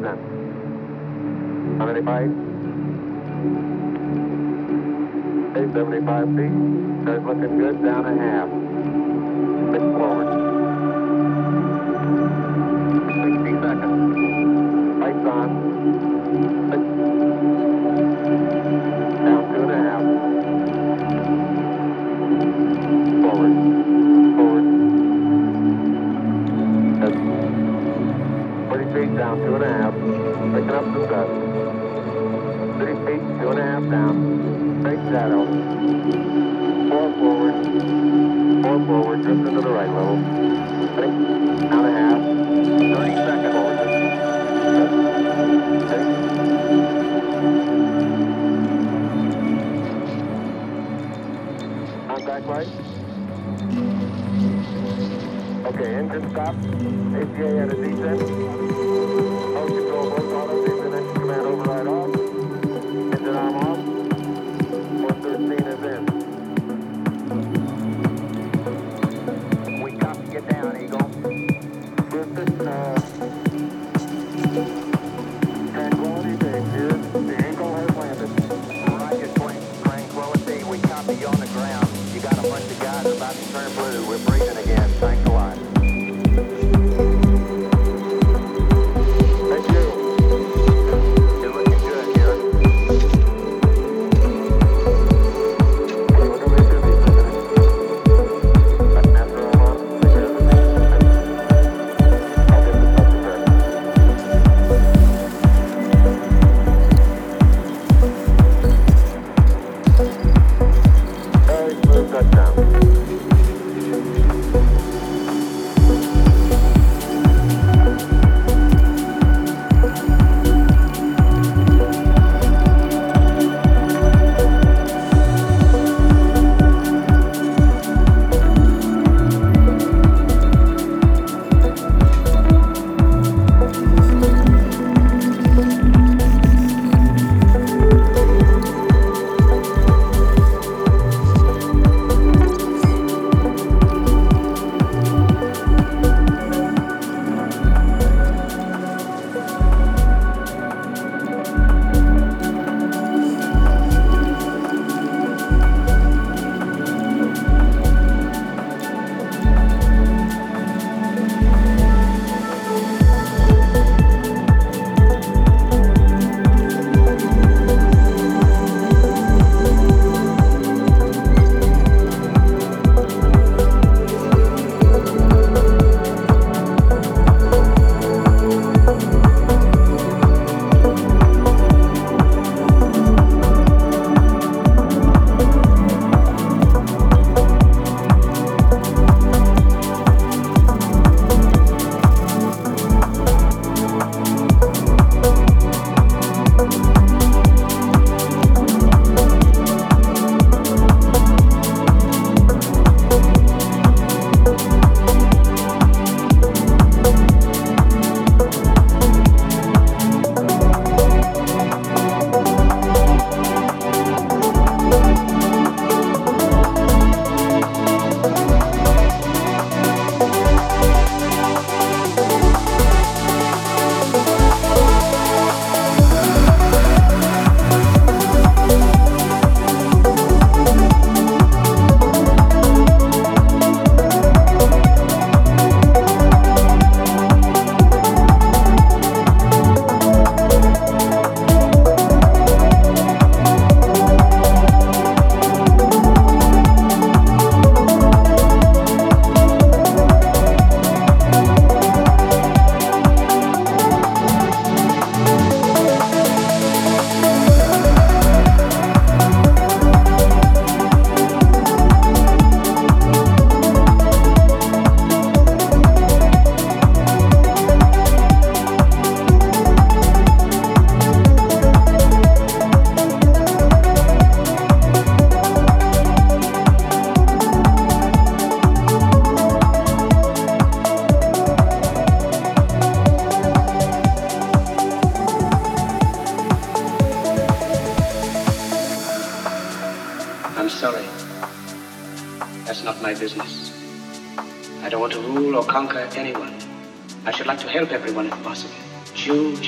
percent. How many miles? 875 feet. That's looking good, down a half.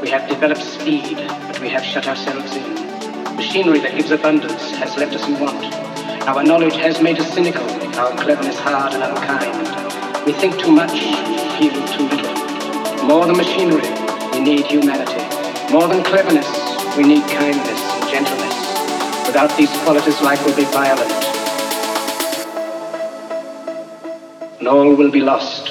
We have developed speed, but we have shut ourselves in. Machinery that gives abundance has left us in want. Our knowledge has made us cynical, our cleverness hard and unkind. We think too much, feel too little. More than machinery, we need humanity. More than cleverness, we need kindness and gentleness. Without these qualities, life will be violent. And all will be lost.